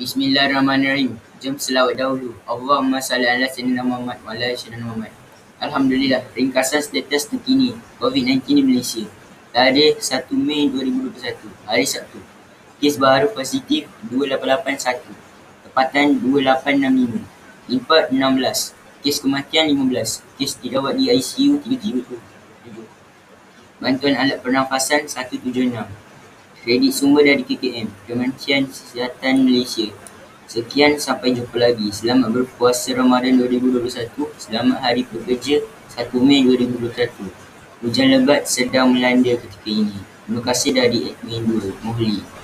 Bismillahirrahmanirrahim. Jom selawat dahulu. Allahumma salli ala sayyidina Muhammad wa ala sayyidina Muhammad. Alhamdulillah, ringkasan status terkini COVID-19 di Malaysia. Tarikh 1 Mei 2021, hari Sabtu. Kes baru positif 2881. Tepatan 2865. Impak 16. Kes kematian 15. Kes dirawat di ICU 37. Bantuan alat pernafasan 176. Kredit sumber dari KKM, Kementerian Kesihatan Malaysia. Sekian, sampai jumpa lagi. Selamat berpuasa Ramadan 2021. Selamat Hari Pekerja 1 Mei 2021. Hujan lebat sedang melanda ketika ini. Terima kasih dari admin 2, Mohli.